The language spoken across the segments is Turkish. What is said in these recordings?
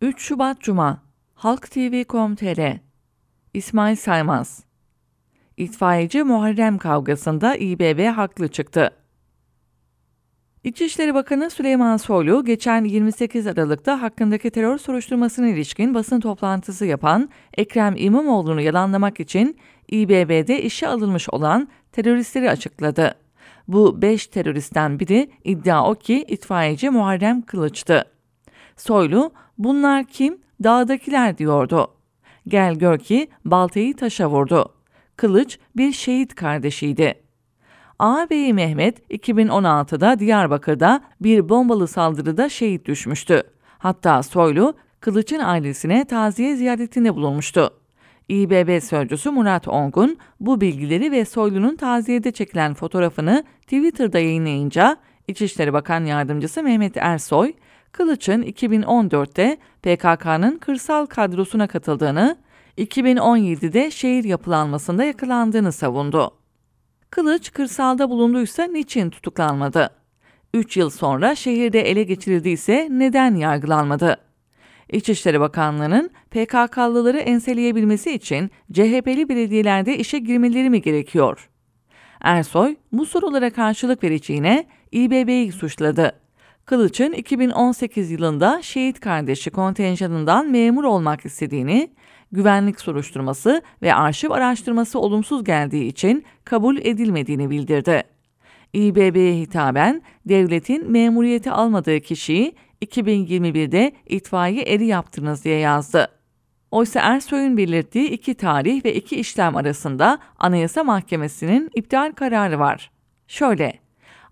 3 Şubat Cuma Halk TV.com.tr İsmail Saymaz İtfaiyeci Muharrem kavgasında İBB haklı çıktı. İçişleri Bakanı Süleyman Soylu geçen 28 Aralık'ta hakkındaki terör soruşturmasına ilişkin basın toplantısı yapan Ekrem İmamoğlu'nu yalanlamak için İBB'de işe alınmış olan teröristleri açıkladı. Bu 5 teröristten biri iddia o ki itfaiyeci Muharrem Kılıç'tı. Soylu, bunlar kim? Dağdakiler diyordu. Gel gör ki baltayı taşa vurdu. Kılıç bir şehit kardeşiydi. Ağabeyi Mehmet 2016'da Diyarbakır'da bir bombalı saldırıda şehit düşmüştü. Hatta Soylu, Kılıç'ın ailesine taziye ziyaretinde bulunmuştu. İBB sözcüsü Murat Ongun bu bilgileri ve Soylu'nun taziyede çekilen fotoğrafını Twitter'da yayınlayınca İçişleri Bakan Yardımcısı Mehmet Ersoy, Kılıç'ın 2014'te PKK'nın kırsal kadrosuna katıldığını, 2017'de şehir yapılanmasında yakalandığını savundu. Kılıç kırsalda bulunduysa niçin tutuklanmadı? 3 yıl sonra şehirde ele geçirildiyse neden yargılanmadı? İçişleri Bakanlığı'nın PKK'lıları enseleyebilmesi için CHP'li belediyelerde işe girmeleri mi gerekiyor? Ersoy bu sorulara karşılık vereceğine İBB'yi suçladı. Kılıç'ın 2018 yılında şehit kardeşi kontenjanından memur olmak istediğini, güvenlik soruşturması ve arşiv araştırması olumsuz geldiği için kabul edilmediğini bildirdi. İBB'ye hitaben devletin memuriyeti almadığı kişiyi 2021'de itfaiye eri yaptınız diye yazdı. Oysa Ersoy'un belirttiği iki tarih ve iki işlem arasında Anayasa Mahkemesi'nin iptal kararı var. Şöyle,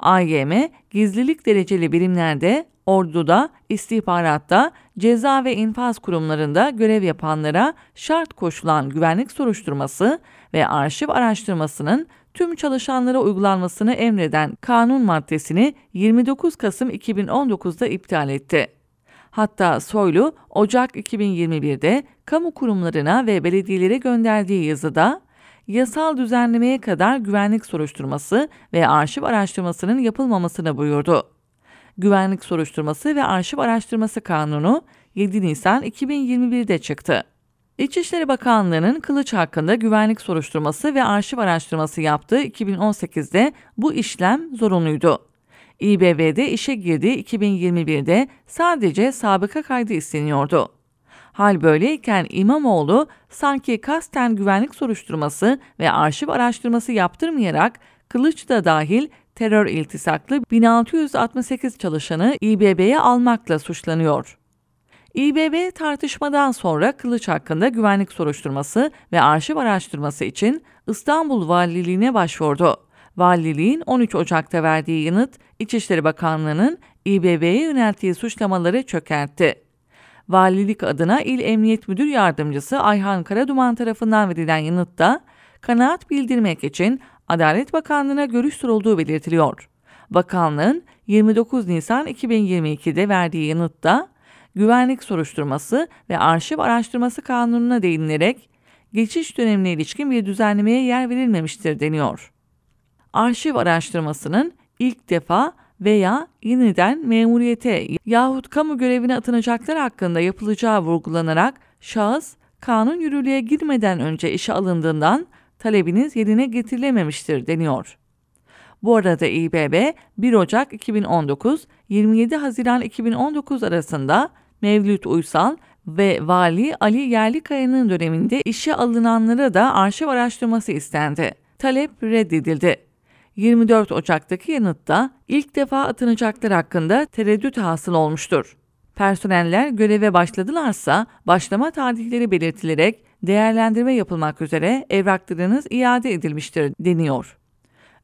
AYM gizlilik dereceli birimlerde, orduda, istihbaratta, ceza ve infaz kurumlarında görev yapanlara şart koşulan güvenlik soruşturması ve arşiv araştırmasının tüm çalışanlara uygulanmasını emreden kanun maddesini 29 Kasım 2019'da iptal etti. Hatta Soylu, Ocak 2021'de kamu kurumlarına ve belediyelere gönderdiği yazıda, yasal düzenlemeye kadar güvenlik soruşturması ve arşiv araştırmasının yapılmamasını buyurdu. Güvenlik soruşturması ve arşiv araştırması kanunu 7 Nisan 2021'de çıktı. İçişleri Bakanlığı'nın Kılıç hakkında güvenlik soruşturması ve arşiv araştırması yaptığı 2018'de bu işlem zorunluydu. İBB'de işe girdiği 2021'de sadece sabıka kaydı isteniyordu. Hal böyleyken İmamoğlu sanki kasten güvenlik soruşturması ve arşiv araştırması yaptırmayarak Kılıç da dahil terör iltisaklı 1668 çalışanı İBB'ye almakla suçlanıyor. İBB tartışmadan sonra Kılıç hakkında güvenlik soruşturması ve arşiv araştırması için İstanbul Valiliğine başvurdu. Valiliğin 13 Ocak'ta verdiği yanıt İçişleri Bakanlığı'nın İBB'ye yönelttiği suçlamaları çökertti. Valilik adına İl Emniyet Müdür Yardımcısı Ayhan Karaduman tarafından verilen yanıtta kanaat bildirmek için Adalet Bakanlığı'na görüş sorulduğu belirtiliyor. Bakanlığın 29 Nisan 2022'de verdiği yanıtta güvenlik soruşturması ve arşiv araştırması kanununa değinilerek geçiş dönemine ilişkin bir düzenlemeye yer verilmemiştir deniyor. Arşiv araştırmasının ilk defa veya yeniden memuriyete yahut kamu görevine atanacaklar hakkında yapılacağı vurgulanarak şahıs kanun yürürlüğe girmeden önce işe alındığından talebiniz yerine getirilememiştir deniyor. Bu arada İBB 1 Ocak 2019 27 Haziran 2019 arasında Mevlüt Uysal ve Vali Ali Yerlikaya'nın döneminde işe alınanlara da arşiv araştırması istendi. Talep reddedildi. 24 Ocak'taki yanıtta ilk defa atanacaklar hakkında tereddüt hasıl olmuştur. Personeller göreve başladılarsa başlama tarihleri belirtilerek değerlendirme yapılmak üzere evraklarınız iade edilmiştir deniyor.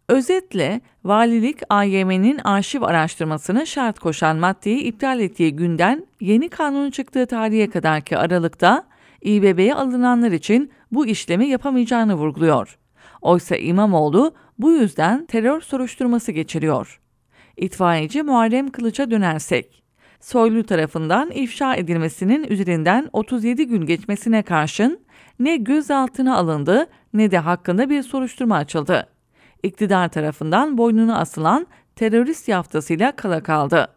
Özetle valilik AYM'nin arşiv araştırmasını şart koşan maddeyi iptal ettiği günden yeni kanunun çıktığı tarihe kadarki aralıkta İBB'ye alınanlar için bu işlemi yapamayacağını vurguluyor. Oysa İmamoğlu bu yüzden terör soruşturması geçiriyor. İtfaiyeci Muharrem Kılıç'a dönersek, Soylu tarafından ifşa edilmesinin üzerinden 37 gün geçmesine karşın ne gözaltına alındı ne de hakkında bir soruşturma açıldı. İktidar tarafından boynunu asılan terörist yaftasıyla kala kaldı.